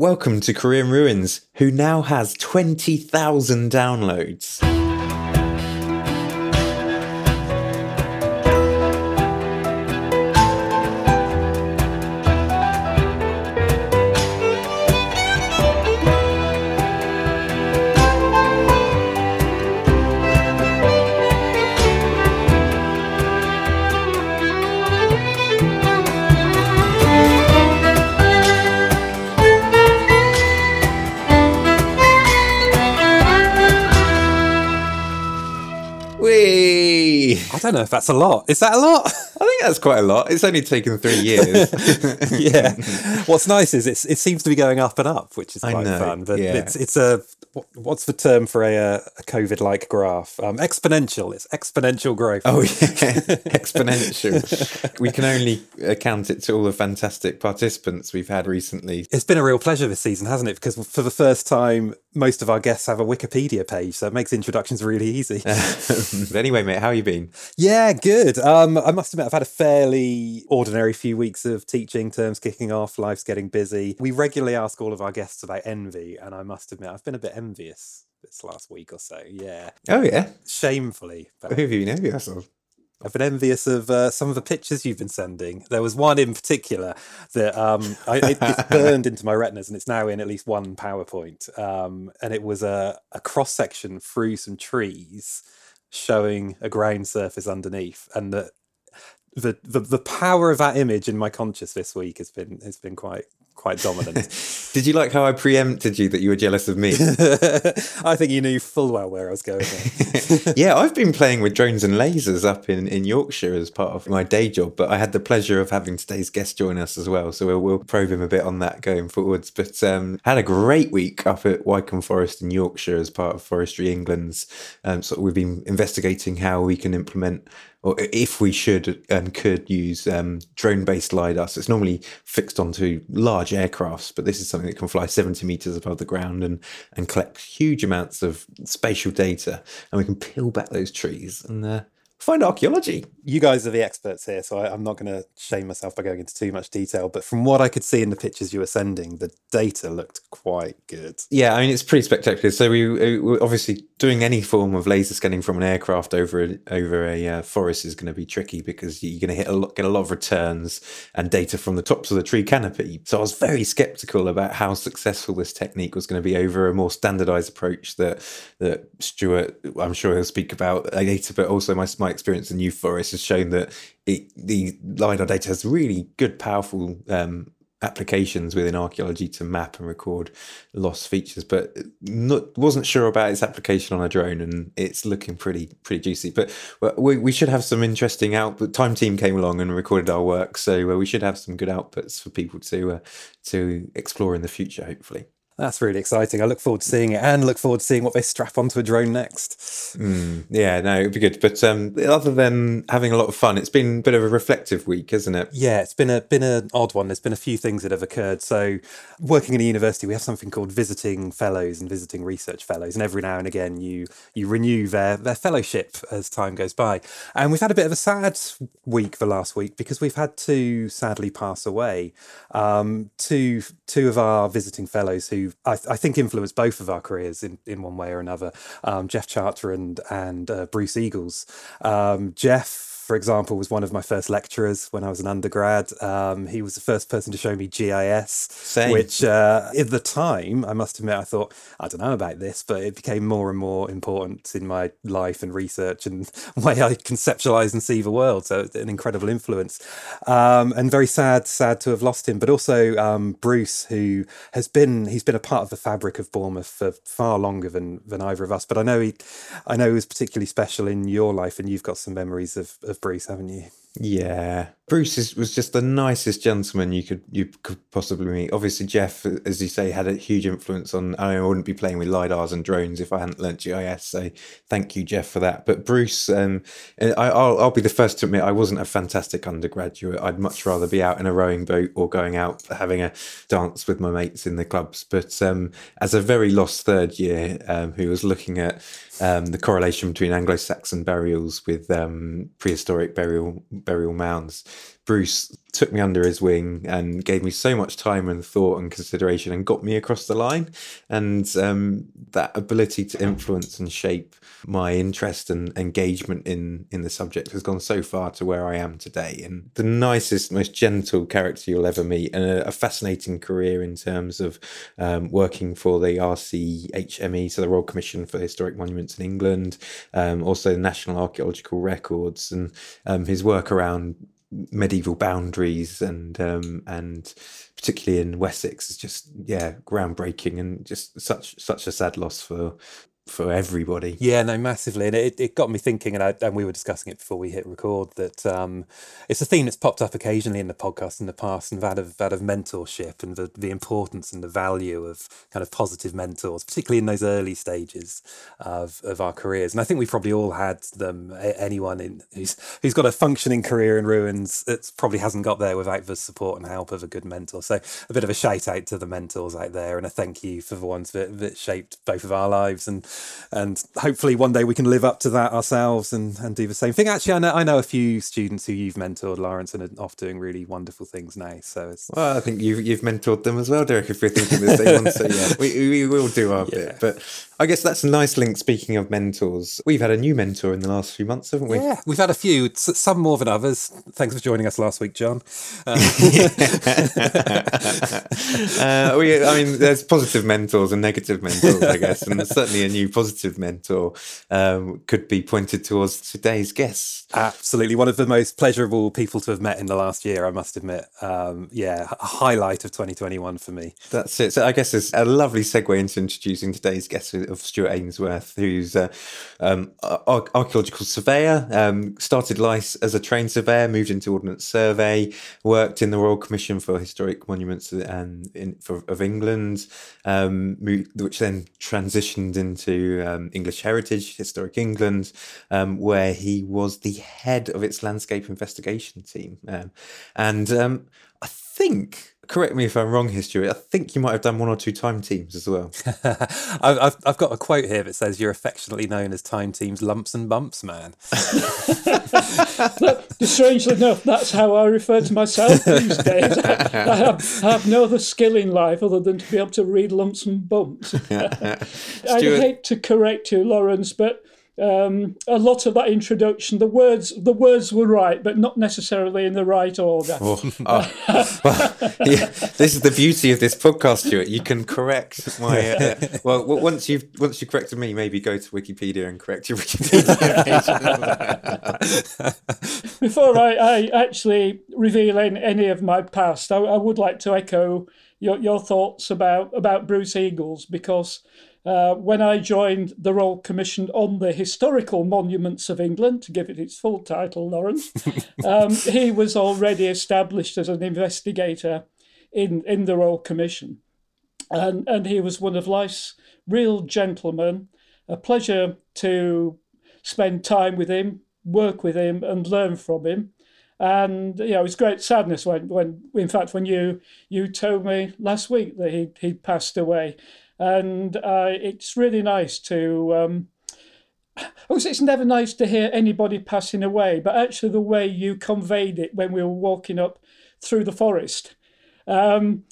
Welcome to Career in Ruins, who now has 20,000 downloads. If that's a lot. Is that a lot? Think that's quite a lot. It's only taken three years. yeah. What's nice is it's, it seems to be going up and up, which is quite fun. But yeah. it's it's a what's the term for a a COVID like graph? Um, exponential. It's exponential growth. Oh yeah, exponential. we can only account it to all the fantastic participants we've had recently. It's been a real pleasure this season, hasn't it? Because for the first time, most of our guests have a Wikipedia page, so it makes introductions really easy. but anyway, mate, how you been? Yeah, good. Um, I must admit, I've had a fairly ordinary few weeks of teaching, terms kicking off, life's getting busy. We regularly ask all of our guests about envy, and I must admit, I've been a bit envious this last week or so. Yeah, Oh yeah, shamefully. who have you been envious of? I've been envious of uh, some of the pictures you've been sending. There was one in particular that um, I, it, it's burned into my retinas, and it's now in at least one PowerPoint. Um, and it was a, a cross section through some trees, showing a ground surface underneath, and the, the the the power of that image in my conscious this week has been has been quite quite dominant. Did you like how I preempted you that you were jealous of me? I think you knew full well where I was going. yeah, I've been playing with drones and lasers up in, in Yorkshire as part of my day job, but I had the pleasure of having today's guest join us as well. So we'll, we'll probe him a bit on that going forwards. But um, had a great week up at Wykeham Forest in Yorkshire as part of Forestry England's. Um, so we've been investigating how we can implement or if we should and could use um, drone-based lidar. So it's normally fixed onto large aircrafts, but this is something that can fly 70 meters above the ground and and collect huge amounts of spatial data, and we can peel back those trees and uh, find archaeology. you guys are the experts here, so I, I'm not going to shame myself by going into too much detail. But from what I could see in the pictures you were sending, the data looked quite good. Yeah, I mean it's pretty spectacular. So we we- obviously doing any form of laser scanning from an aircraft over a, over a uh, forest is going to be tricky because you're going to hit a lot, get a lot of returns and data from the tops of the tree canopy. So I was very skeptical about how successful this technique was going to be over a more standardized approach that that Stuart, I'm sure he'll speak about later, but also my my experience in New Forest has shown that it, the lidar data has really good, powerful um, applications within archaeology to map and record lost features, but not, wasn't sure about its application on a drone, and it's looking pretty pretty juicy. But we, we should have some interesting output. Time Team came along and recorded our work, so uh, we should have some good outputs for people to uh, to explore in the future, hopefully. That's really exciting. I look forward to seeing it and look forward to seeing what they strap onto a drone next. Mm, yeah, no, it'd be good. But um, other than having a lot of fun, it's been a bit of a reflective week, hasn't it? Yeah, it's been a been an odd one. There's been a few things that have occurred. So, working in a university, we have something called visiting fellows and visiting research fellows, and every now and again, you you renew their their fellowship as time goes by. And we've had a bit of a sad week the last week because we've had two sadly pass away. Um, two two of our visiting fellows who I, I think influenced both of our careers in, in one way or another. Um, Jeff Chartrand and and uh, Bruce Eagles. Um, Jeff for example, was one of my first lecturers when I was an undergrad. Um, he was the first person to show me GIS, Same. which uh, at the time, I must admit, I thought, I don't know about this, but it became more and more important in my life and research and way I conceptualize and see the world. So it's an incredible influence. Um, and very sad, sad to have lost him. But also um, Bruce, who has been, he's been a part of the fabric of Bournemouth for far longer than, than either of us. But I know he, I know he was particularly special in your life and you've got some memories of, of Bruce, haven't you? Yeah, Bruce is, was just the nicest gentleman you could you could possibly meet. Obviously, Jeff, as you say, had a huge influence on. I wouldn't be playing with lidars and drones if I hadn't learnt GIS. So, thank you, Jeff, for that. But Bruce, um, I, I'll, I'll be the first to admit I wasn't a fantastic undergraduate. I'd much rather be out in a rowing boat or going out having a dance with my mates in the clubs. But um, as a very lost third year um, who was looking at um, the correlation between Anglo-Saxon burials with um, prehistoric burial burial mounds. Bruce took me under his wing and gave me so much time and thought and consideration and got me across the line. And um, that ability to influence and shape my interest and engagement in in the subject has gone so far to where I am today. And the nicest, most gentle character you'll ever meet, and a, a fascinating career in terms of um, working for the RCHME, so the Royal Commission for Historic Monuments in England, um, also the National Archaeological Records, and um, his work around medieval boundaries and um, and particularly in Wessex is just yeah groundbreaking and just such such a sad loss for for everybody. Yeah, no, massively, and it, it got me thinking, and I, and we were discussing it before we hit record that um, it's a theme that's popped up occasionally in the podcast in the past, and that of that of mentorship and the, the importance and the value of kind of positive mentors, particularly in those early stages of, of our careers. And I think we've probably all had them. Anyone in who's who's got a functioning career in ruins, it probably hasn't got there without the support and help of a good mentor. So a bit of a shout out to the mentors out there, and a thank you for the ones that, that shaped both of our lives and and hopefully one day we can live up to that ourselves and, and do the same thing. Actually, I know I know a few students who you've mentored, Lawrence, and are off doing really wonderful things now. So it's well, I think you've you've mentored them as well, Derek. If we're thinking the same one, so yeah, we we will do our yeah. bit. But I guess that's a nice link. Speaking of mentors, we've had a new mentor in the last few months, haven't we? Yeah, we've had a few, some more than others. Thanks for joining us last week, John. Uh, uh, we, I mean, there's positive mentors and negative mentors, I guess, and certainly a new positive mentor um, could be pointed towards today's guest. Absolutely, one of the most pleasurable people to have met in the last year, I must admit. Um, yeah, a highlight of 2021 for me. That's it. So I guess it's a lovely segue into introducing today's guest of Stuart Ainsworth, who's an um, archaeological surveyor. Um, started life as a trained surveyor, moved into Ordnance Survey, worked in the Royal Commission for Historic Monuments and in, for, of England, um, moved, which then transitioned into um, English Heritage, Historic England, um, where he was the head of its landscape investigation team. Um, and I think correct me if I'm wrong, history. I think you might have done one or two time teams as well. I've, I've got a quote here that says you're affectionately known as time teams lumps and bumps, man. strangely enough, that's how I refer to myself these days. I, I, have, I have no other skill in life other than to be able to read lumps and bumps. I hate to correct you, Lawrence, but um, a lot of that introduction, the words the words were right, but not necessarily in the right order. Oh, oh. well, yeah, this is the beauty of this podcast, Stuart. You can correct my uh, well once you've once you corrected me, maybe go to Wikipedia and correct your Wikipedia page. Before I, I actually reveal any, any of my past, I, I would like to echo your, your thoughts about about Bruce Eagles because uh, when I joined the Royal Commission on the Historical Monuments of England, to give it its full title, Lawrence, um, he was already established as an investigator in, in the Royal Commission. And, and he was one of life's real gentlemen. A pleasure to spend time with him, work with him, and learn from him. And you know, it was great sadness when, when in fact, when you you told me last week that he he passed away and uh, it's really nice to. Um, also, it's never nice to hear anybody passing away, but actually, the way you conveyed it when we were walking up through the forest, um,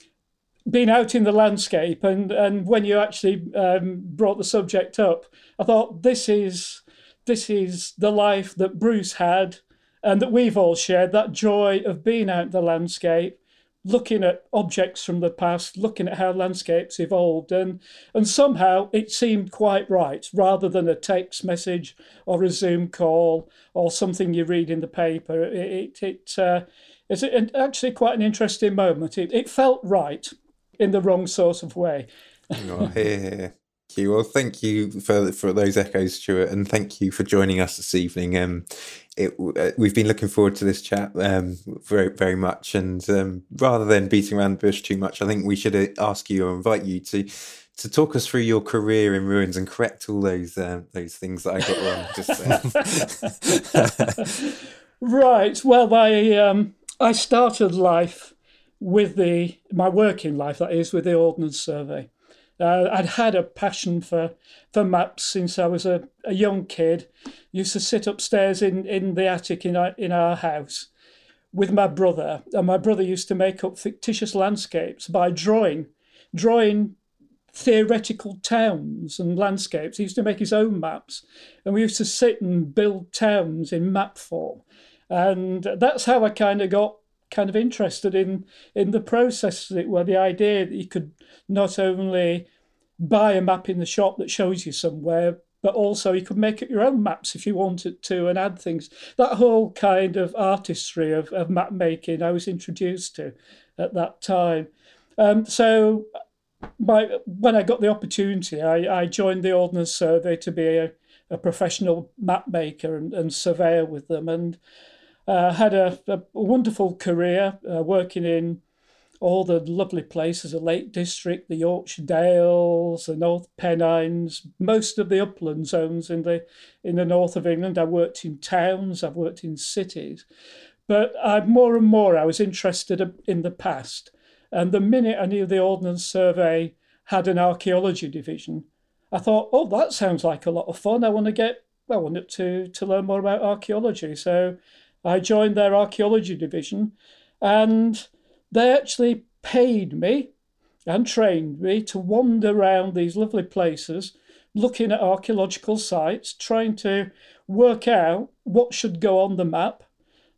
being out in the landscape, and and when you actually um, brought the subject up, I thought this is this is the life that Bruce had, and that we've all shared. That joy of being out in the landscape, looking at objects from the past, looking at how landscapes evolved, and and somehow it seemed quite right, rather than a text message or a Zoom call or something you read in the paper. It it, it uh, it's actually quite an interesting moment. It it felt right in the wrong sort of way. oh, here, you. Well, thank you for for those echoes, Stuart, and thank you for joining us this evening. Um, it, uh, we've been looking forward to this chat um, very very much, and um, rather than beating around the bush too much, I think we should uh, ask you or invite you to to talk us through your career in ruins and correct all those uh, those things that I got wrong. Just right. Well, I um, I started life with the my working life that is with the Ordnance Survey. Uh, I'd had a passion for, for maps since I was a, a young kid. Used to sit upstairs in, in the attic in our, in our house with my brother, and my brother used to make up fictitious landscapes by drawing, drawing theoretical towns and landscapes. He used to make his own maps, and we used to sit and build towns in map form. And that's how I kind of got kind of interested in in the process, as it were, the idea that you could not only buy a map in the shop that shows you somewhere, but also you could make up your own maps if you wanted to and add things. That whole kind of artistry of, of map making I was introduced to at that time. Um, so my when I got the opportunity, I, I joined the Ordnance Survey to be a, a professional map maker and, and surveyor with them, and uh, had a, a, wonderful career uh, working in all the lovely places, the Lake District, the Yorkshire Dales, the North Pennines, most of the upland zones in the in the north of England. I worked in towns, I've worked in cities, but I, more and more I was interested in the past and the minute I knew the Ordnance Survey had an archaeology division, I thought, oh, that sounds like a lot of fun. I want to get, I wanted to, to learn more about archaeology. So I joined their archaeology division and they actually paid me and trained me to wander around these lovely places, looking at archaeological sites, trying to work out what should go on the map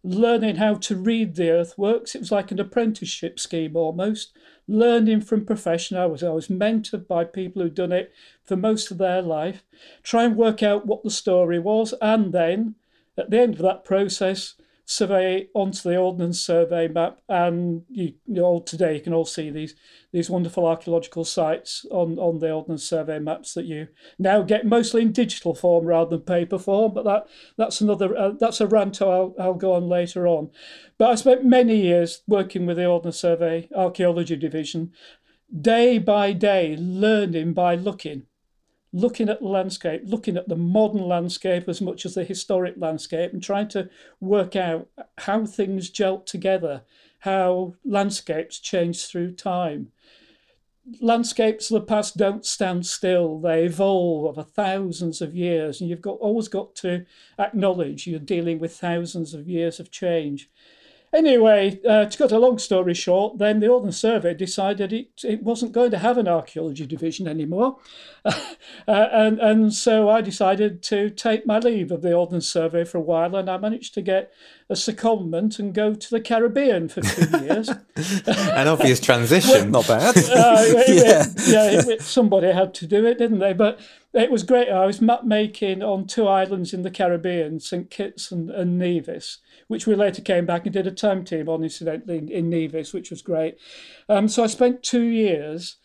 learning how to read the earthworks. It was like an apprenticeship scheme almost. Learning from profession. I was I was mentored by people who'd done it for most of their life. Try and work out what the story was, and then at the end of that process, survey onto the Ordnance Survey map, and you, you all today you can all see these these wonderful archaeological sites on on the Ordnance Survey maps that you now get mostly in digital form rather than paper form. But that that's another uh, that's a rant I'll I'll go on later on. But I spent many years working with the Ordnance Survey Archaeology Division, day by day, learning by looking looking at the landscape, looking at the modern landscape as much as the historic landscape, and trying to work out how things gel together, how landscapes change through time. Landscapes of the past don't stand still, they evolve over thousands of years, and you've got always got to acknowledge you're dealing with thousands of years of change. Anyway, uh, to cut a long story short, then the Ordnance Survey decided it, it wasn't going to have an archaeology division anymore. uh, and, and so I decided to take my leave of the Ordnance Survey for a while, and I managed to get a secondment and go to the Caribbean for two years. An obvious transition. Not bad. Uh, it, yeah. It, yeah somebody had to do it, didn't they? But it was great. I was map making on two islands in the Caribbean, St. Kitts and, and Nevis which we later came back and did a time team on, incidentally, in, in Nevis, which was great. Um, so I spent two years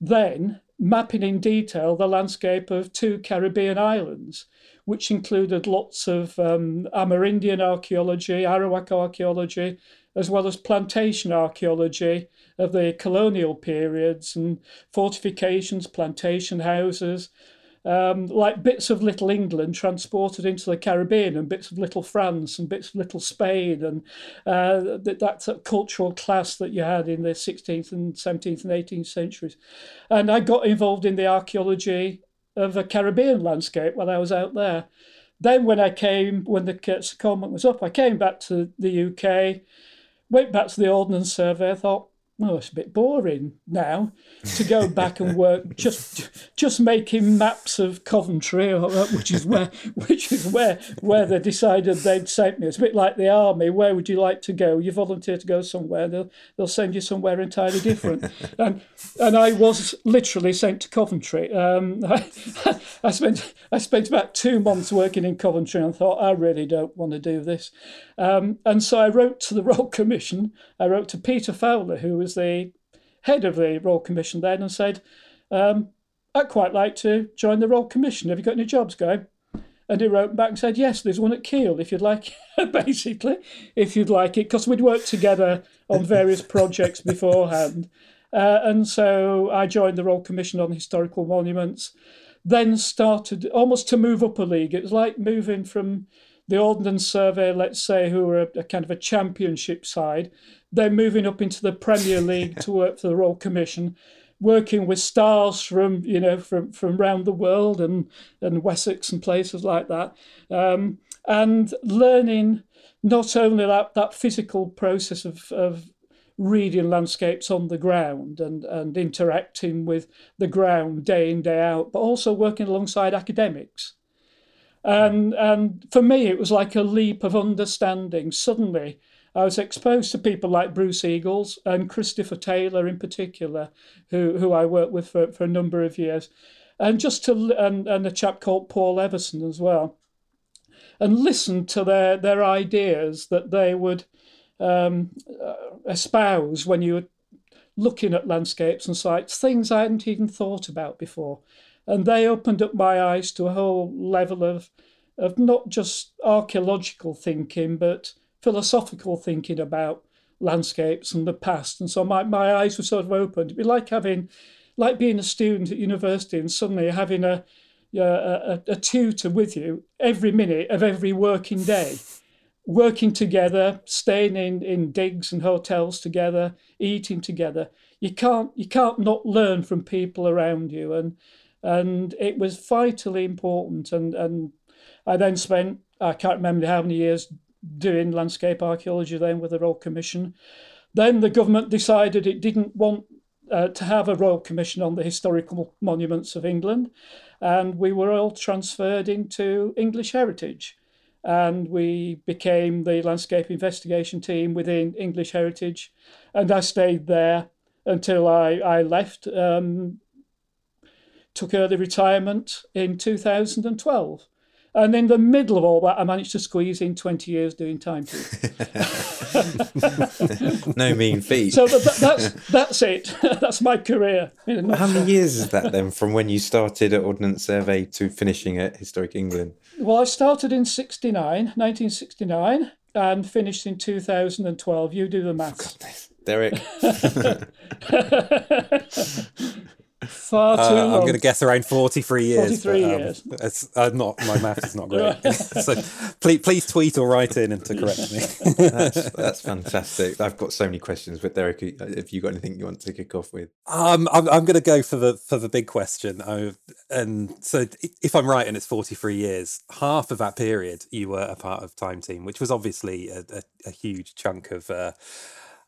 then mapping in detail the landscape of two Caribbean islands, which included lots of um, Amerindian archaeology, Arawak archaeology, as well as plantation archaeology of the colonial periods and fortifications, plantation houses, um, like bits of Little England transported into the Caribbean and bits of Little France and bits of Little Spain and uh, that, that cultural class that you had in the 16th and 17th and 18th centuries. And I got involved in the archaeology of a Caribbean landscape while I was out there. Then when I came, when the secondment was up, I came back to the UK, went back to the Ordnance Survey, I thought, well, it's a bit boring now to go back and work just just making maps of Coventry, which is where which is where where they decided they'd send me. It's a bit like the army. Where would you like to go? You volunteer to go somewhere, they'll they'll send you somewhere entirely different. and and I was literally sent to Coventry. Um, I, I spent I spent about two months working in Coventry and thought I really don't want to do this. Um, and so I wrote to the Royal Commission. I wrote to Peter Fowler, who was the head of the Royal Commission then, and said, um, I'd quite like to join the Royal Commission. Have you got any jobs going? And he wrote back and said, Yes, there's one at Kiel if you'd like basically, if you'd like it, because we'd worked together on various projects beforehand. Uh, and so I joined the Royal Commission on Historical Monuments, then started almost to move up a league. It was like moving from the Ordnance Survey, let's say, who were a, a, kind of a championship side, they're moving up into the Premier League to work for the Royal Commission, working with stars from you know from from around the world and and Wessex and places like that. Um, and learning not only that, that physical process of, of reading landscapes on the ground and, and interacting with the ground day in, day out, but also working alongside academics. And, and for me, it was like a leap of understanding. Suddenly, I was exposed to people like Bruce Eagles and Christopher Taylor in particular, who, who I worked with for, for a number of years, and just to and, and a chap called Paul Everson as well and listen to their, their ideas that they would um, uh, espouse when you were looking at landscapes and sites, things I hadn't even thought about before. And they opened up my eyes to a whole level of, of not just archaeological thinking, but philosophical thinking about landscapes and the past. And so my, my eyes were sort of opened. It'd be like having, like being a student at university and suddenly having a, a, a, tutor with you every minute of every working day, working together, staying in, in digs and hotels together, eating together. You can't you can't not learn from people around you, and and it was vitally important. And and I then spent I can't remember how many years doing landscape archaeology then with the Royal Commission. Then the government decided it didn't want uh, to have a Royal Commission on the historical monuments of England and we were all transferred into English Heritage. And we became the landscape investigation team within English Heritage. And I stayed there until I, I left, um, took early retirement in 2012. And in the middle of all that, I managed to squeeze in 20 years doing time no mean feat. So that, that's, that's it. that's my career. How many years is that then from when you started at Ordnance Survey to finishing at Historic England? Well, I started in 69, 1969, and finished in 2012. You do the maths. Derek. Far too uh, I'm going to guess around 43 years. 43 but, um, years. It's, uh, not, my math is not great. so please, please tweet or write in and to correct me. that's, that's fantastic. I've got so many questions, but Derek, if you got anything you want to kick off with? Um, I'm, I'm going to go for the for the big question. I, and so if I'm right and it's 43 years, half of that period you were a part of Time Team, which was obviously a, a, a huge chunk of uh,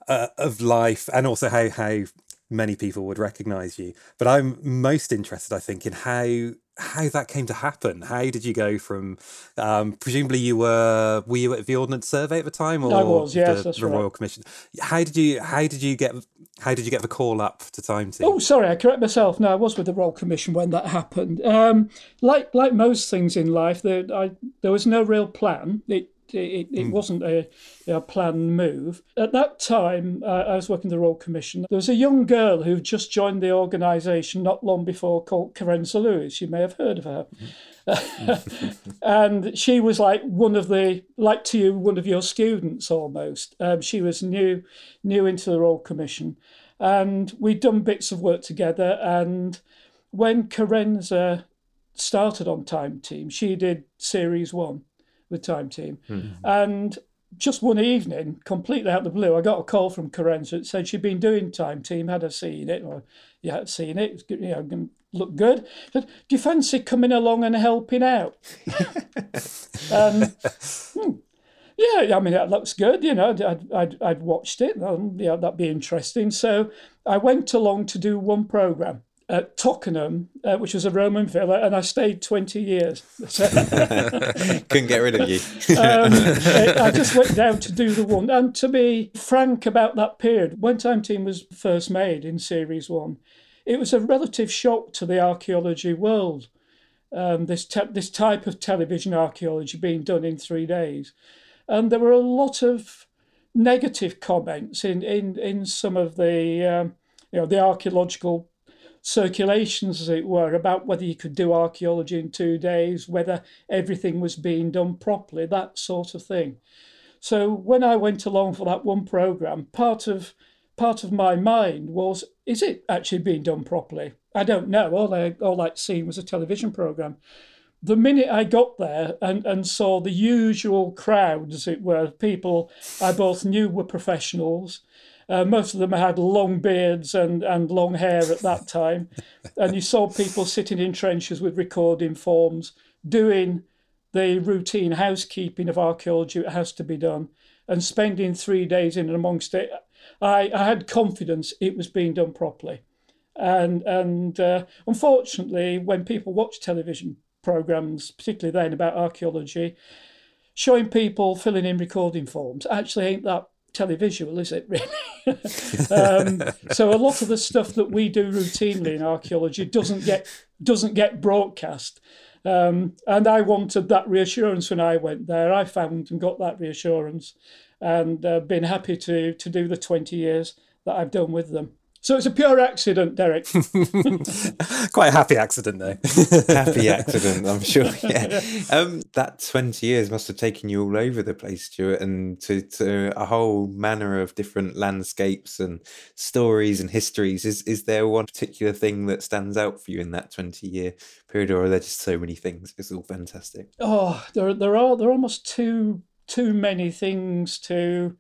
uh, of life and also how how many people would recognize you. But I'm most interested, I think, in how how that came to happen. How did you go from? Um, presumably, you were were you at the Ordnance Survey at the time, or I was, yes, the, the right. Royal Commission? How did you how did you get how did you get the call up to Time Team? Oh, sorry, I correct myself. No, I was with the Royal Commission when that happened. Um, like like most things in life, there I, there was no real plan. It it, it mm. wasn't a, a, planned move. At that time, uh, I was working the Royal Commission. There was a young girl who just joined the organisation not long before called Carenza Lewis. You may have heard of her. and she was like one of the, like to you, one of your students almost. Um, she was new, new into the Royal Commission. And we'd done bits of work together. And when Carenza started on Time Team, she did series one with Time Team. Mm-hmm. And just one evening, completely out of the blue, I got a call from Carenza that said she'd been doing Time Team, had I seen it, or you had seen it, you know, looked good. Said, Do you fancy coming along and helping out? um, hmm, yeah, I mean, that looks good, you know, I'd, I'd, I'd watched it, and, yeah, that'd be interesting. So I went along to do one programme at Tockenham, uh, which was a Roman villa, and I stayed 20 years. Couldn't get rid of you. um, I just went down to do the one. And to be frank about that period, when Time Team was first made in Series 1, it was a relative shock to the archaeology world. Um, this, te- this type of television archaeology being done in three days. And there were a lot of negative comments in, in, in some of the, um, you know, the archaeological circulations, as it were, about whether you could do archaeology in two days, whether everything was being done properly, that sort of thing. So when I went along for that one program, part of part of my mind was, is it actually being done properly? I don't know. All I all I'd seen was a television program. The minute I got there and, and saw the usual crowd, as it were, people I both knew were professionals, uh, most of them had long beards and, and long hair at that time. and you saw people sitting in trenches with recording forms doing the routine housekeeping of archaeology that has to be done, and spending three days in and amongst it, I, I had confidence it was being done properly. And and uh, unfortunately, when people watch television programs, particularly then about archaeology, showing people filling in recording forms actually ain't that televisual, is it really? um, so a lot of the stuff that we do routinely in archaeology doesn't get doesn't get broadcast. Um, and I wanted that reassurance when I went there. I found and got that reassurance, and uh, been happy to to do the twenty years that I've done with them. So it's a pure accident, Derek. Quite a happy accident, though. happy accident, I'm sure. Yeah. Um, that 20 years must have taken you all over the place, Stuart, and to, to a whole manner of different landscapes and stories and histories. Is is there one particular thing that stands out for you in that 20 year period, or are there just so many things? It's all fantastic. Oh, there, there are there are almost too too many things to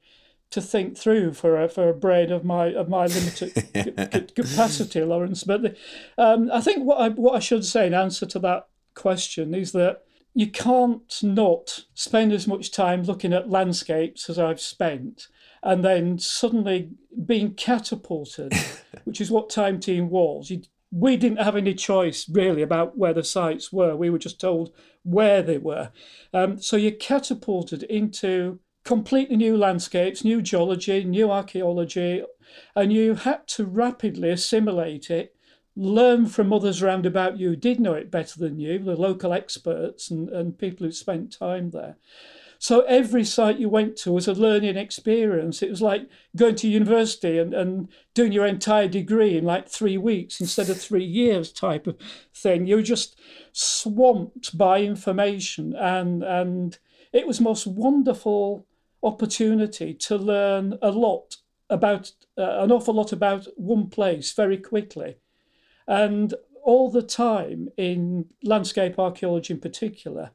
to think through for a, for a brain of my of my limited capacity, Lawrence. But um, I think what I what I should say in answer to that question is that you can't not spend as much time looking at landscapes as I've spent, and then suddenly being catapulted, which is what Time Team was. You, we didn't have any choice really about where the sites were. We were just told where they were. Um, so you're catapulted into completely new landscapes, new geology, new archaeology, and you had to rapidly assimilate it, learn from others round about you who did know it better than you, the local experts and, and people who spent time there. So every site you went to was a learning experience. It was like going to university and, and doing your entire degree in like three weeks instead of three years type of thing. You were just swamped by information and and it was most wonderful opportunity to learn a lot about uh, an awful lot about one place very quickly. And all the time in landscape archaeology in particular,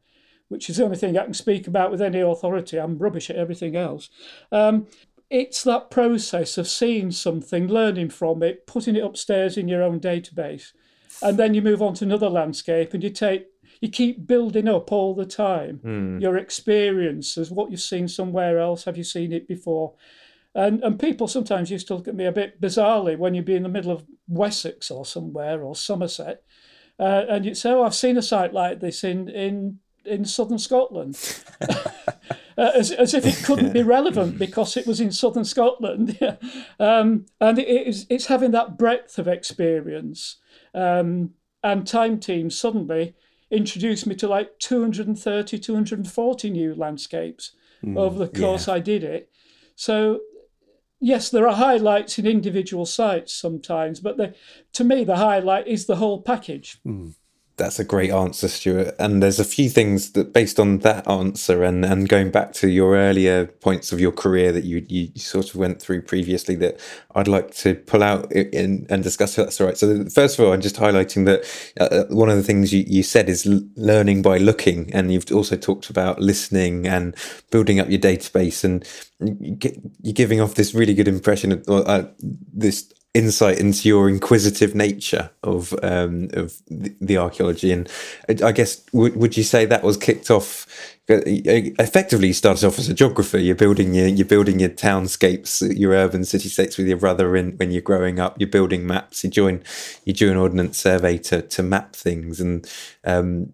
which is the only thing I can speak about with any authority, I'm rubbish at everything else. Um, it's that process of seeing something, learning from it, putting it upstairs in your own database, and then you move on to another landscape and you take you keep building up all the time mm. your experiences, what you've seen somewhere else. Have you seen it before? And and people sometimes used to look at me a bit bizarrely when you'd be in the middle of Wessex or somewhere or Somerset, uh, and you'd say, "Oh, I've seen a site like this in in in southern Scotland." uh, as, as if it couldn't be relevant because it was in southern Scotland. um, and it is, it's having that breadth of experience. Um, and Time Team suddenly introduced me to like 230, 240 new landscapes mm, over the course yeah. I did it. So, yes, there are highlights in individual sites sometimes, but the, to me, the highlight is the whole package. Mm. That's a great answer, Stuart. And there's a few things that, based on that answer, and, and going back to your earlier points of your career that you you sort of went through previously, that I'd like to pull out in, and discuss. If that's all right. So, first of all, I'm just highlighting that uh, uh, one of the things you, you said is learning by looking, and you've also talked about listening and building up your database, and you're giving off this really good impression of uh, this insight into your inquisitive nature of um, of the, the archaeology, and I guess would would you say that was kicked off effectively you started off as a geographer. You're building your you're building your townscapes, your urban city states with your brother in when you're growing up. You're building maps. You join you do an ordnance survey to to map things, and um,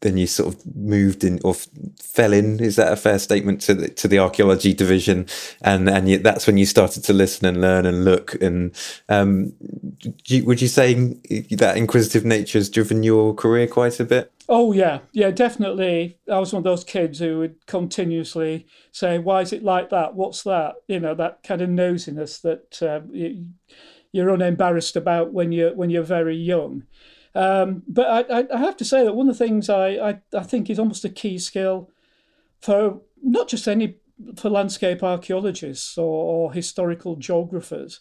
then you sort of moved in or fell in. Is that a fair statement to the to the archaeology division? And and you, that's when you started to listen and learn and look. And um, you, would you say that inquisitive nature has driven your career quite a bit? Oh yeah, yeah, definitely. I was one of those kids who would continuously say, "Why is it like that? What's that?" You know, that kind of nosiness that uh, you, you're unembarrassed about when you're when you're very young. Um, but I, I have to say that one of the things I, I, I think is almost a key skill for not just any for landscape archaeologists or, or historical geographers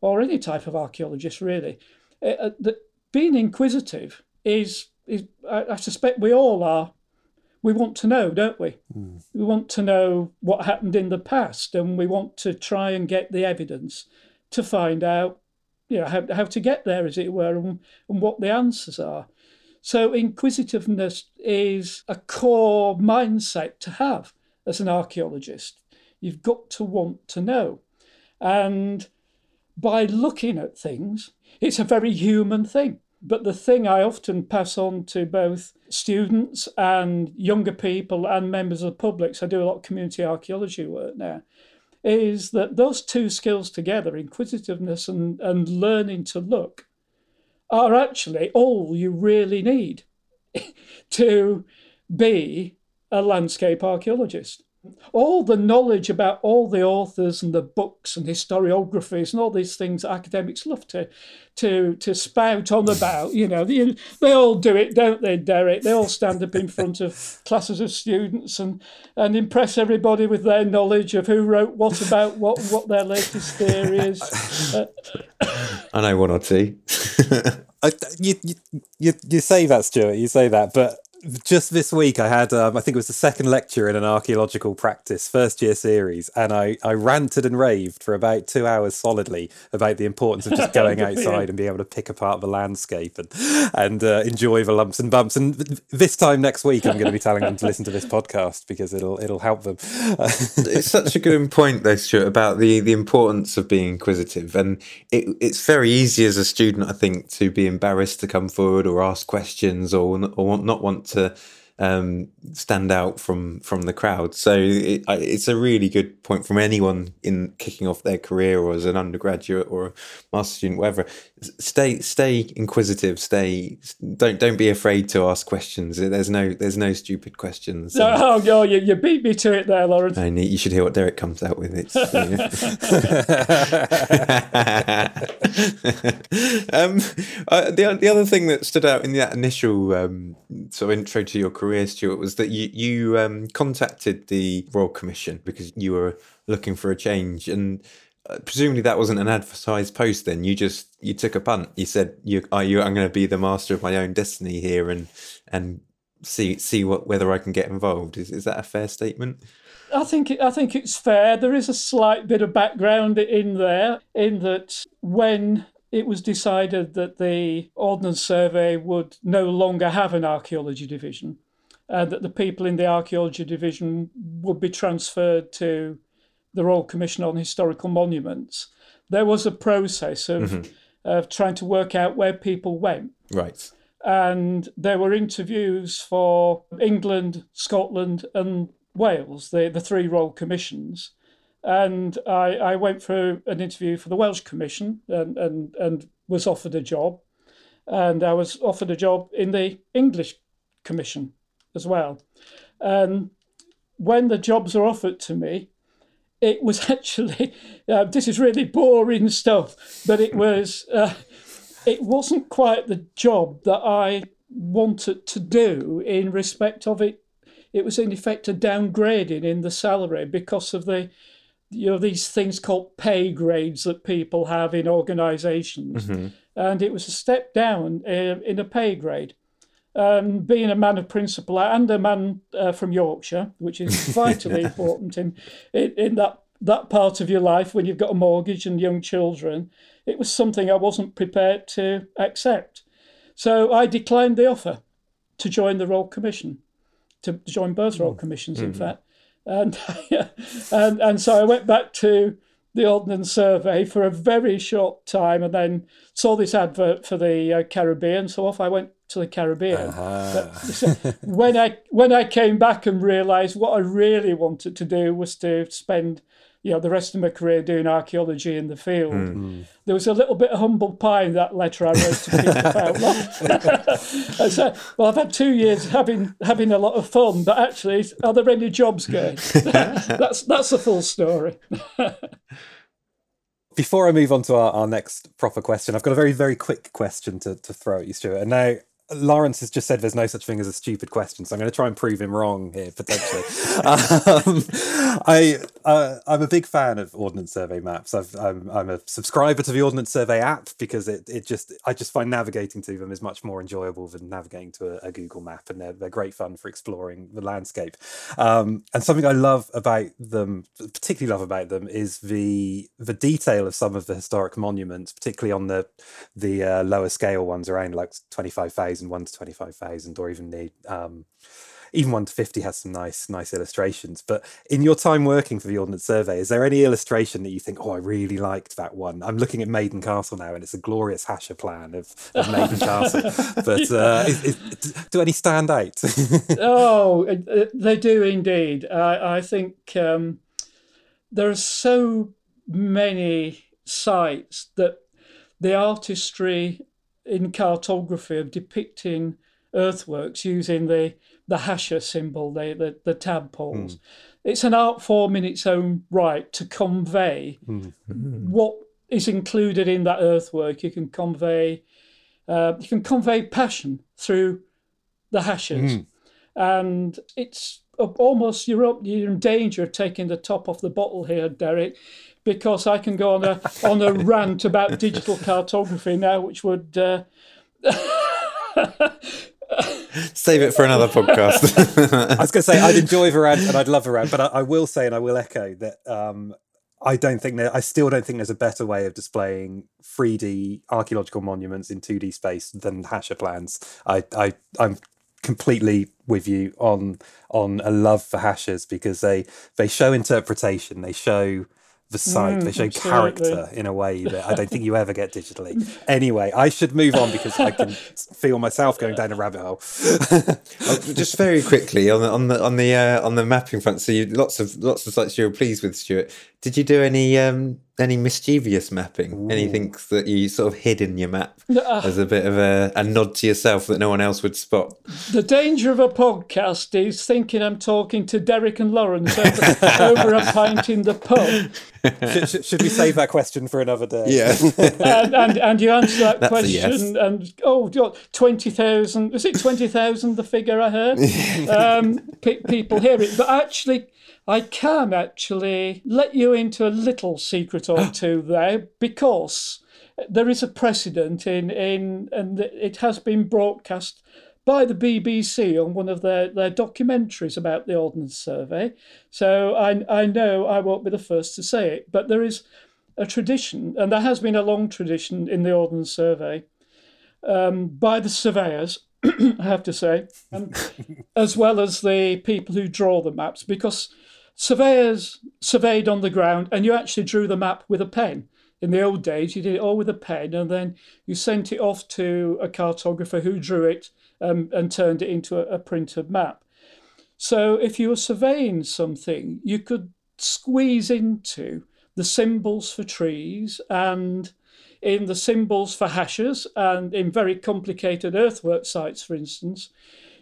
or any type of archaeologist really, uh, uh that being inquisitive is is I, I, suspect we all are. We want to know, don't we? Mm. We want to know what happened in the past, and we want to try and get the evidence to find out, you know, how, how to get there, as it were, and, and what the answers are. So, inquisitiveness is a core mindset to have as an archaeologist. You've got to want to know. And by looking at things, it's a very human thing. But the thing I often pass on to both students and younger people and members of the public, so I do a lot of community archaeology work now, is that those two skills together, inquisitiveness and, and learning to look, are actually all you really need to be a landscape archaeologist all the knowledge about all the authors and the books and historiographies and all these things academics love to to to spout on about you know they, they all do it don't they derek they all stand up in front of classes of students and and impress everybody with their knowledge of who wrote what about what what their latest theory is uh, i know one or two I, you, you, you say that, Stuart. You say that, but just this week I had um, I think it was the second lecture in an archaeological practice first year series and I, I ranted and raved for about two hours solidly about the importance of just going outside and being able to pick apart the landscape and and uh, enjoy the lumps and bumps. And this time next week I'm going to be telling them to listen to this podcast because it'll it'll help them. It's such a good point though Stuart about the the importance of being inquisitive. And it, it's very easy as a student I think to be embarrassed to come forward or ask questions or, or not want to um, stand out from from the crowd. So it, it's a really good point from anyone in kicking off their career or as an undergraduate or a master student, whatever. Stay stay inquisitive. Stay don't don't be afraid to ask questions. There's no there's no stupid questions. Oh, oh you, you beat me to it there, Lawrence. I need, you should hear what Derek comes out with. It's. um, uh, the the other thing that stood out in that initial um, sort of intro to your career, Stuart, was that you you um, contacted the Royal Commission because you were looking for a change, and uh, presumably that wasn't an advertised post. Then you just you took a punt. You said, "You are you? I'm going to be the master of my own destiny here, and and see see what whether I can get involved." Is is that a fair statement? I think I think it's fair. There is a slight bit of background in there, in that when it was decided that the Ordnance Survey would no longer have an archaeology division, and that the people in the archaeology division would be transferred to the Royal Commission on Historical Monuments. There was a process of, mm-hmm. of trying to work out where people went. Right. And there were interviews for England, Scotland, and Wales, the, the three Royal Commissions and I, I went for an interview for the Welsh Commission and, and, and was offered a job. And I was offered a job in the English Commission as well. And when the jobs are offered to me, it was actually uh, this is really boring stuff, but it was uh, it wasn't quite the job that I wanted to do in respect of it. It was in effect a downgrading in the salary because of the you know these things called pay grades that people have in organizations mm-hmm. and it was a step down uh, in a pay grade um, being a man of principle and a man uh, from Yorkshire, which is vitally important in, in, in that that part of your life when you've got a mortgage and young children, it was something I wasn't prepared to accept. So I declined the offer to join the Royal Commission, to join both Royal mm. Commissions, mm-hmm. in fact. And, and, and so I went back to the Ordnance Survey for a very short time and then saw this advert for the uh, Caribbean. So off I went to the Caribbean. Uh-huh. when I when I came back and realised what I really wanted to do was to spend you know, the rest of my career doing archaeology in the field. Mm. There was a little bit of humble pie in that letter I wrote to Peter I said, well, I've had two years having having a lot of fun, but actually, are there any jobs going? that's that's the full story. Before I move on to our, our next proper question, I've got a very, very quick question to, to throw at you, Stuart. And now Lawrence has just said there's no such thing as a stupid question, so I'm going to try and prove him wrong here potentially. um, I uh, I'm a big fan of Ordnance Survey maps. i am I'm, I'm a subscriber to the Ordnance Survey app because it, it just I just find navigating to them is much more enjoyable than navigating to a, a Google map, and they're they're great fun for exploring the landscape. Um, and something I love about them, particularly love about them, is the the detail of some of the historic monuments, particularly on the the uh, lower scale ones around like twenty five thousand 10,000, 1 to 25,000, or even the um, even 1 to 50 has some nice nice illustrations. But in your time working for the Ordnance Survey, is there any illustration that you think, oh, I really liked that one? I'm looking at Maiden Castle now, and it's a glorious hachure plan of, of Maiden Castle. But uh, is, is, do any stand out? oh, they do indeed. I, I think um, there are so many sites that the artistry in cartography of depicting earthworks using the the hachure symbol, the the, the tadpoles. Mm. It's an art form in its own right to convey mm. what is included in that earthwork. You can convey uh, you can convey passion through the hashes, mm. and it's almost you're up, you're in danger of taking the top off the bottle here, Derek, because I can go on a on a rant about digital cartography now, which would. Uh, Save it for another podcast. I was going to say I'd enjoy the rant and I'd love a rant, but I, I will say and I will echo that um, I don't think that I still don't think there's a better way of displaying 3D archaeological monuments in 2D space than Hachure plans. I, I I'm completely with you on on a love for hachures because they they show interpretation, they show the site. Mm, they show absolutely. character in a way that I don't think you ever get digitally. Anyway, I should move on because I can feel myself going down a rabbit hole. Oh, just very quickly on the on the on the uh, on the mapping front. So you lots of lots of sites you were pleased with, Stuart. Did you do any um, any mischievous mapping? Ooh. Anything that you sort of hid in your map uh, as a bit of a, a, nod to yourself that no one else would spot? The danger of a podcast is thinking I'm talking to Derek and Lawrence over, over a pint in the pub. should, should, we save that question for another day? Yeah. and, and, and you answer that That's question, yes. and oh, twenty thousand. Was it twenty thousand? The figure I heard. um, people hear it, but actually I can actually let you into a little secret or two there because there is a precedent in, in and it has been broadcast by the BBC on one of their, their documentaries about the Ordnance Survey. So I, I know I won't be the first to say it, but there is a tradition, and there has been a long tradition in the Ordnance Survey um, by the surveyors, I have to say, and, as well as the people who draw the maps, because surveyors surveyed on the ground and you actually drew the map with a pen. In the old days, you did it all with a pen and then you sent it off to a cartographer who drew it um, and turned it into a, a printed map. So if you were surveying something, you could squeeze into the symbols for trees and in the symbols for hashes and in very complicated earthwork sites, for instance,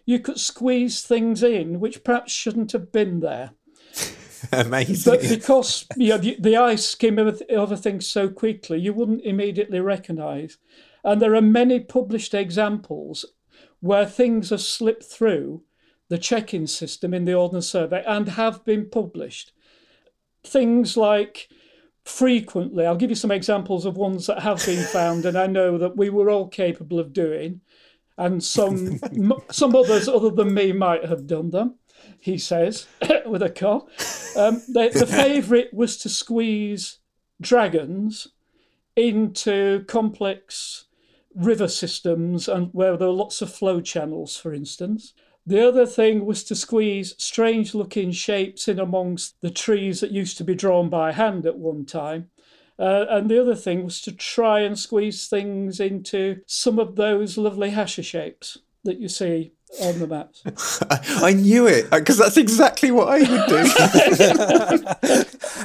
you could squeeze things in which perhaps shouldn't have been there. Amazing. But because you know, the, the eye skim over things so quickly, you wouldn't immediately recognise. And there are many published examples where things have slipped through the check-in system in the Ordnance Survey and have been published. Things like frequently, I'll give you some examples of ones that have been found, and I know that we were all capable of doing, and some some others other than me might have done them he says, with a cough. Um, the, the favourite was to squeeze dragons into complex river systems and where there are lots of flow channels, for instance. The other thing was to squeeze strange looking shapes in amongst the trees that used to be drawn by hand at one time. Uh, and the other thing was to try and squeeze things into some of those lovely hachure shapes that you see on the maps. I knew it because that's exactly what I would do.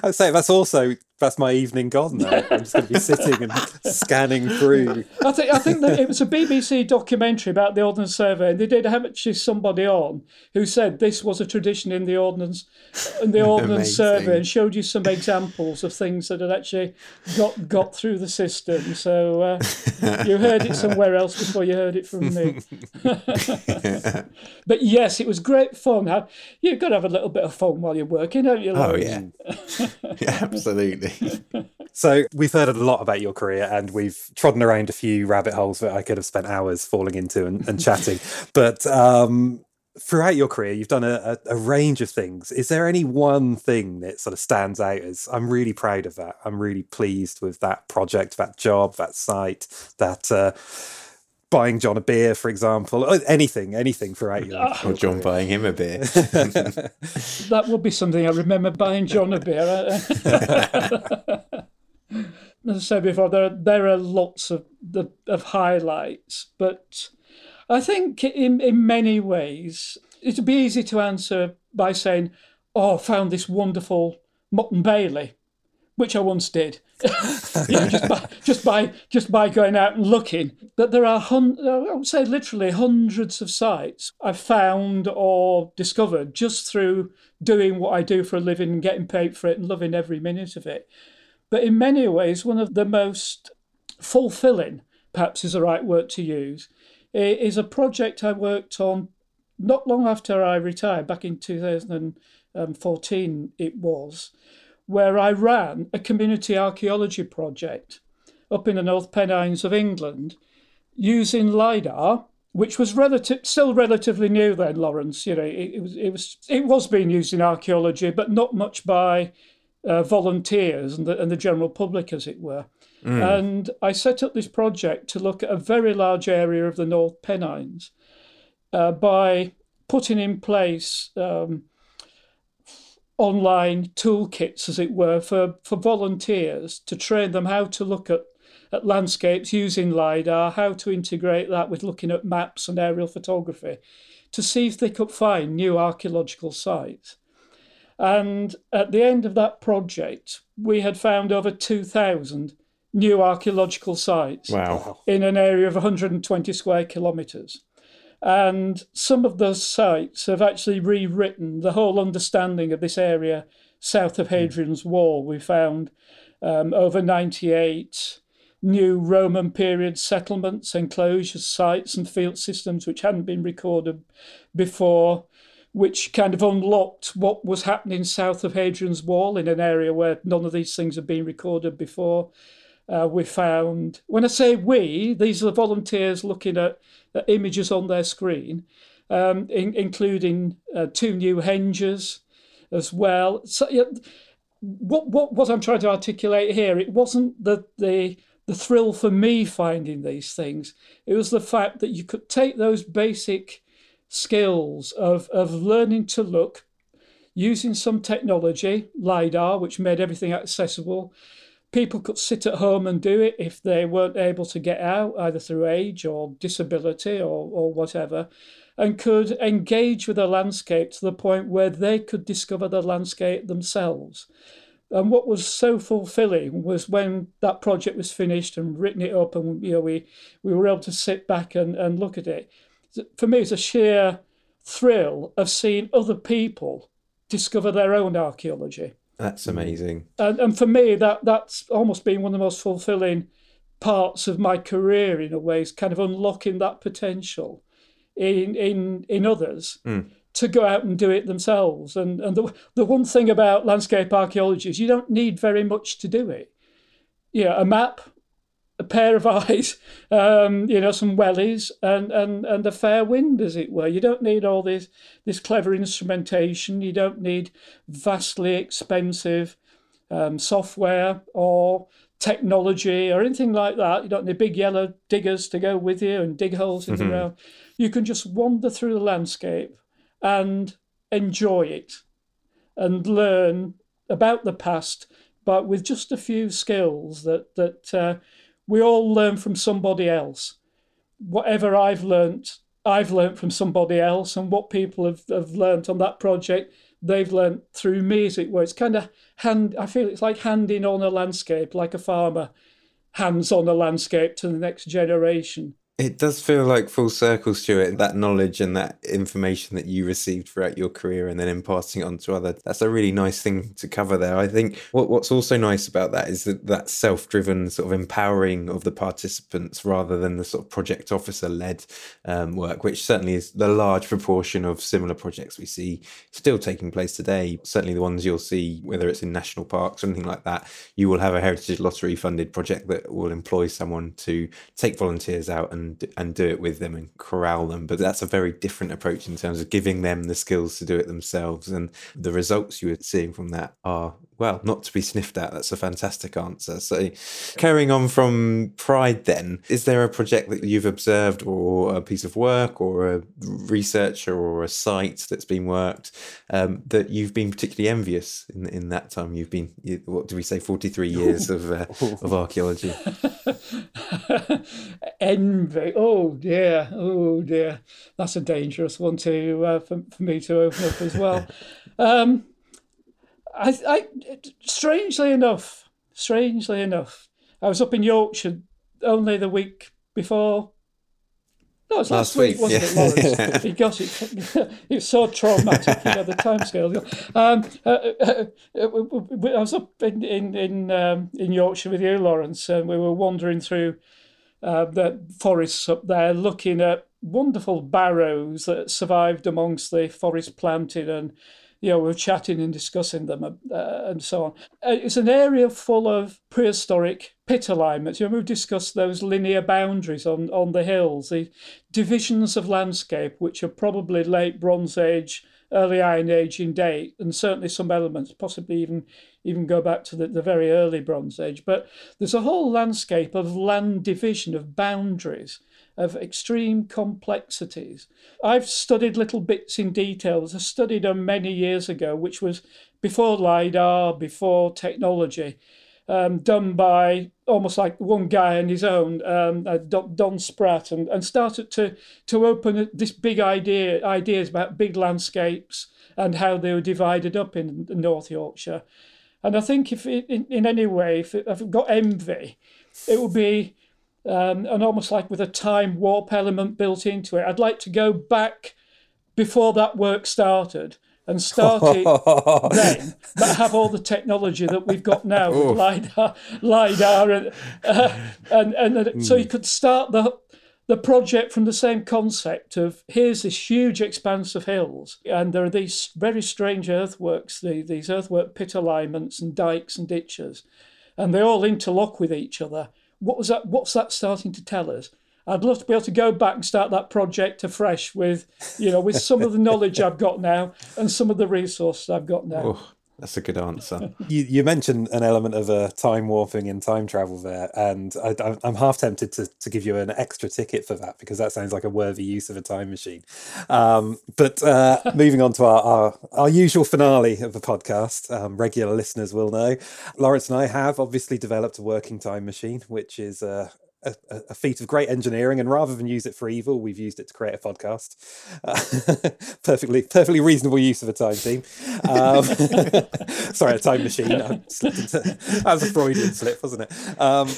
I'd say that's also that's my evening gone now. I'm just going to be sitting and scanning through. I think I think that it was a BBC documentary about the Ordnance Survey, and they did have actually somebody on who said this was a tradition in the Ordnance in the Ordnance Survey, and showed you some examples of things that had actually got got through the system. So uh, you heard it somewhere else before you heard it from me. but yes, it was great fun. You've got to have a little bit of fun while you're working, don't you? Oh yeah, yeah, absolutely. so we've heard a lot about your career, and we've trodden around a few rabbit holes that I could have spent hours falling into and, and chatting. but um, throughout your career, you've done a, a, a, range of things. Is there any one thing that sort of stands out as I'm really proud of that? I'm really pleased with that project, that job, that site, that. Uh, buying John a beer, for example, or anything, anything throughout your. or John buying him a beer. that would be something I remember buying John a beer. As I said before, there there are lots of the of highlights, but I think in in many ways it'd be easy to answer by saying, "Oh, I found this wonderful motte and bailey," which I once did. know, just by just by just by going out and looking. But there are hun- I would say literally hundreds of sites I've found or discovered just through doing what I do for a living and getting paid for it and loving every minute of it. But in many ways, one of the most fulfilling, perhaps is the right word to use, is a project I worked on not long after I retired, back in 2014 it was, where I ran a community archaeology project up in the North Pennines of England using LIDAR, which was relative, still relatively new then, Lawrence. You know, it, it was it was it was being used in archaeology, but not much by uh, volunteers and the, and the general public, as it were. Mm. And I set up this project to look at a very large area of the North Pennines uh, by putting in place um, online toolkits, as it were, for, for volunteers to train them how to look at, at landscapes using LIDAR, how to integrate that with looking at maps and aerial photography to see if they could find new archaeological sites. And at the end of that project, we had found over 2,000 new archaeological sites wow. in an area of 120 square kilometres. And some of those sites have actually rewritten the whole understanding of this area south of Hadrian's Wall. We found um, over 98 new Roman period settlements, enclosures, sites, and field systems which hadn't been recorded before which kind of unlocked what was happening south of Hadrian's Wall in an area where none of these things had been recorded before. Uh, we found, when I say we, these are the volunteers looking at, at images on their screen, um, in, including uh, two new henges as well. So, yeah, what, what, what I'm trying to articulate here, it wasn't the, the, the thrill for me finding these things, it was the fact that you could take those basic skills of, of learning to look using some technology, LIDAR, which made everything accessible. People could sit at home and do it if they weren't able to get out, either through age or disability or, or whatever, and could engage with the landscape to the point where they could discover the landscape themselves. And what was so fulfilling was when that project was finished and written it up, and you know we we were able to sit back and, and look at it for me, it's a sheer thrill of seeing other people discover their own archaeology. That's amazing. And, and for me, that that's almost been one of the most fulfilling parts of my career in a way, is kind of unlocking that potential in in in others. Mm. To go out and do it themselves, and and the the one thing about landscape archaeology is you don't need very much to do it. Yeah, a map, a pair of eyes, um, you know, some wellies, and, and, and a fair wind, as it were. You don't need all this this clever instrumentation. You don't need vastly expensive um, software or technology or anything like that. You don't need big yellow diggers to go with you and dig holes in mm-hmm. the ground. You can just wander through the landscape and enjoy it and learn about the past, but with just a few skills that that uh, we all learn from somebody else. Whatever I've learnt, I've learnt from somebody else, and what people have, have learnt on that project, they've learnt through me, as it were. It's kind of hand, I feel it's like handing on a landscape, like a farmer hands on a landscape to the next generation. It does feel like full circle, Stuart. That knowledge and that information that you received throughout your career and then imparting it on to others. That's a really nice thing to cover there. I think what, what's also nice about that is that that self driven sort of empowering of the participants rather than the sort of project officer led um, work, which certainly is the large proportion of similar projects we see still taking place today. Certainly the ones you'll see, whether it's in national parks or anything like that, you will have a Heritage Lottery funded project that will employ someone to take volunteers out and and do it with them and corral them. But that's a very different approach in terms of giving them the skills to do it themselves. And the results you are seeing from that are well, not to be sniffed at. That's a fantastic answer. So, carrying on from Pride, then, is there a project that you've observed, or a piece of work, or a researcher, or a site that's been worked um, that you've been particularly envious in in that time? You've been, what do we say, forty three years of uh, of archaeology. Envy. Oh dear. Oh dear. That's a dangerous one to uh, for, for me to open up as well. Um, I, I, strangely enough, strangely enough, I was up in Yorkshire only the week before. No, it was last, last week, week, wasn't yeah. it, Lawrence? Gosh, it, it was so traumatic, you know, the timescale. Um, uh, uh, uh, I was up in in in, um, in Yorkshire with you, Lawrence, and we were wandering through uh, the forests up there, looking at wonderful barrows that survived amongst the forest planting and you know, we were chatting and discussing them uh, and so on. Uh, it's an area full of prehistoric pit alignments. You know, we've discussed those linear boundaries on, on the hills, the divisions of landscape, which are probably late Bronze Age, early Iron Age in date, and certainly some elements, possibly even even go back to the, the very early Bronze Age. But there's a whole landscape of land division, of boundaries of extreme complexities. I've studied little bits in details. I studied them many years ago, which was before LIDAR, before technology, um, done by almost like one guy on his own, um, uh, Don Spratt, and, and started to, to open this big idea, ideas about big landscapes and how they were divided up in North Yorkshire. And I think if it, in, in any way, if, it, if I've got envy, it would be um, and almost like with a time warp element built into it. I'd like to go back before that work started and start it then, but have all the technology that we've got now with lidar, lidar, and uh, and, and mm. so you could start the the project from the same concept of here's this huge expanse of hills, and there are these very strange earthworks, the, these earthwork pit alignments and dikes and ditches, and they all interlock with each other what was that? What's that starting to tell us? I'd love to be able to go back and start that project afresh with, you know, with some of the knowledge I've got now and some of the resources I've got now. That's a good answer. you, you mentioned an element of uh, time warping and time travel there, and I, am half tempted to, to give you an extra ticket for that because that sounds like a worthy use of a time machine. Um, but uh, moving on to our, our, our, usual finale of the podcast, um, regular listeners will know, Lawrence and I have obviously developed a working time machine, which is uh, a, a, feat of great engineering, and rather than use it for evil, we've used it to create a podcast. Uh, perfectly, perfectly reasonable use of a time team. Um, sorry, a time machine. I slipped into, that was a Freudian slip, wasn't it? Um,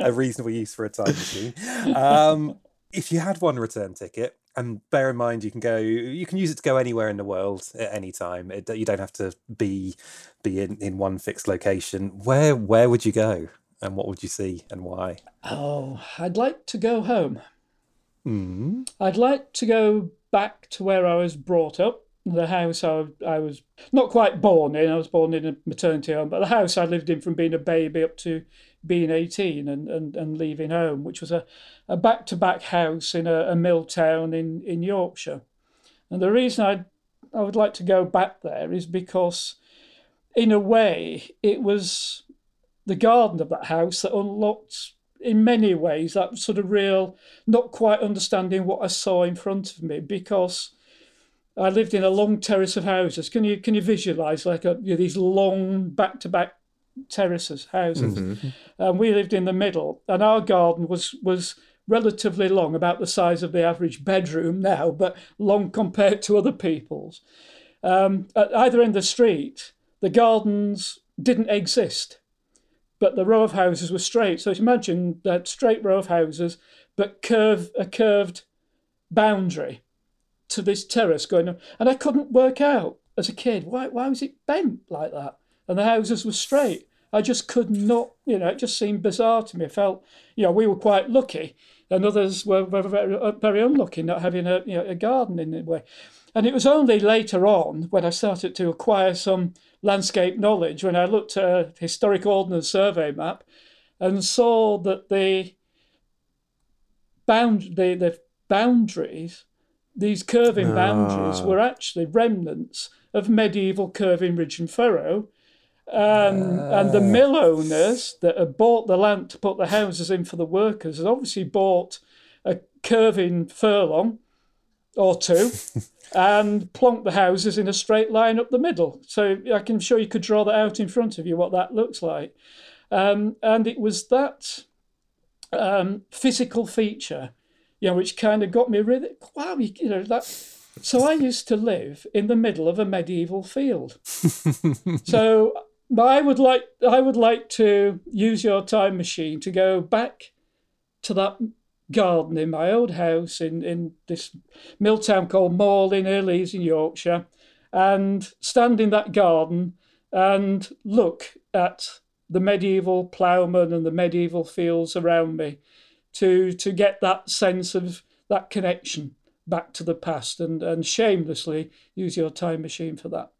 a reasonable use for a time machine. Um, if you had one return ticket, and bear in mind you can go, you can use it to go anywhere in the world at any time. It, you don't have to be be in, in one fixed location. Where where would you go? And what would you see and why? Oh, I'd like to go home. Mm. I'd like to go back to where I was brought up, the house I, I was not quite born in. I was born in a maternity home, but the house I lived in from being a baby up to being 18 and, and, and leaving home, which was a, a back-to-back house in a, a mill town in, in Yorkshire. And the reason I I would like to go back there is because, in a way, it was the garden of that house that unlocked in many ways that sort of real not quite understanding what I saw in front of me because I lived in a long terrace of houses. Can you can you visualize like a, you know, these long back to back terraces houses? Mm-hmm. And we lived in the middle, and our garden was was relatively long, about the size of the average bedroom now, but long compared to other people's. Um, at either end of the street, the gardens didn't exist but the row of houses were straight. So imagine that straight row of houses, but curve a curved boundary to this terrace going on. And I couldn't work out as a kid why why was it bent like that? And the houses were straight. I just could not, you know, it just seemed bizarre to me. I felt, you know, we were quite lucky, and others were very, very, very unlucky not having a, you know, a garden in a way. And it was only later on when I started to acquire some landscape knowledge when I looked at a historic ordnance survey map and saw that the bound the, the boundaries, these curving boundaries, were actually remnants of medieval curving ridge and furrow. Um, and the mill owners that had bought the land to put the houses in for the workers had obviously bought a curving furlong or two and plonk the houses in a straight line up the middle. So I can show you could draw that out in front of you what that looks like. Um, and it was that um, physical feature, you know, which kind of got me really wow, you know that. So I used to live in the middle of a medieval field. so I would like I would like to use your time machine to go back to that garden in my old house in, in this mill town called Morley near Leeds in Yorkshire. And stand in that garden and look at the medieval ploughman and the medieval fields around me to to get that sense of that connection back to the past. And, and shamelessly use your time machine for that.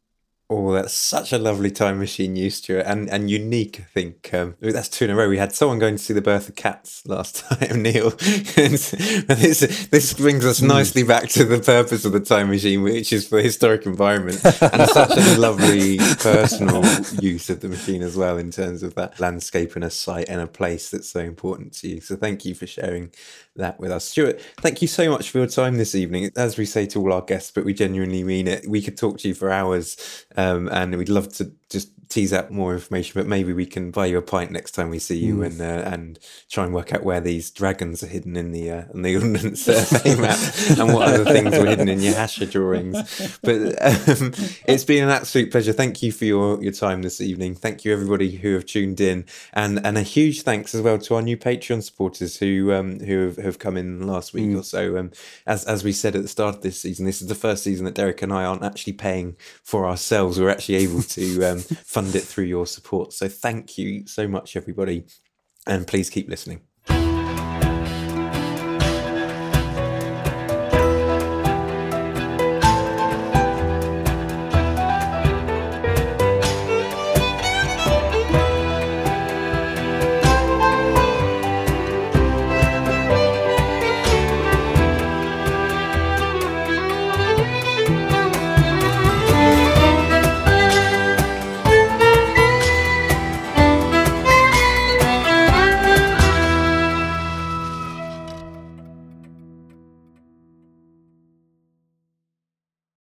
Oh, that's such a lovely time machine use, Stuart, and and unique. I think um, that's two in a row. We had someone going to see the birth of cats last time, Neil. and this this brings us hmm. nicely back to the purpose of the time machine, which is for historic environment, and such a lovely personal use of the machine as well, in terms of that landscape and a site and a place that's so important to you. So, thank you for sharing that with us. Stuart, thank you so much for your time this evening. As we say to all our guests, but we genuinely mean it, we could talk to you for hours um, and we'd love to just tease out more information, but maybe we can buy you a pint next time we see you mm. and uh, and try and work out where these dragons are hidden in the uh, in the ordnance survey map and what other things were hidden in your Hachure drawings. But um, it's been an absolute pleasure. Thank you for your, your time this evening. Thank you everybody who have tuned in, and and a huge thanks as well to our new Patreon supporters who um, who have, have come in last week mm. or so. Um, as as we said at the start of this season, this is the first season that Derek and I aren't actually paying for ourselves. We're actually able to um, fund it through your support. So thank you so much, everybody. And please keep listening.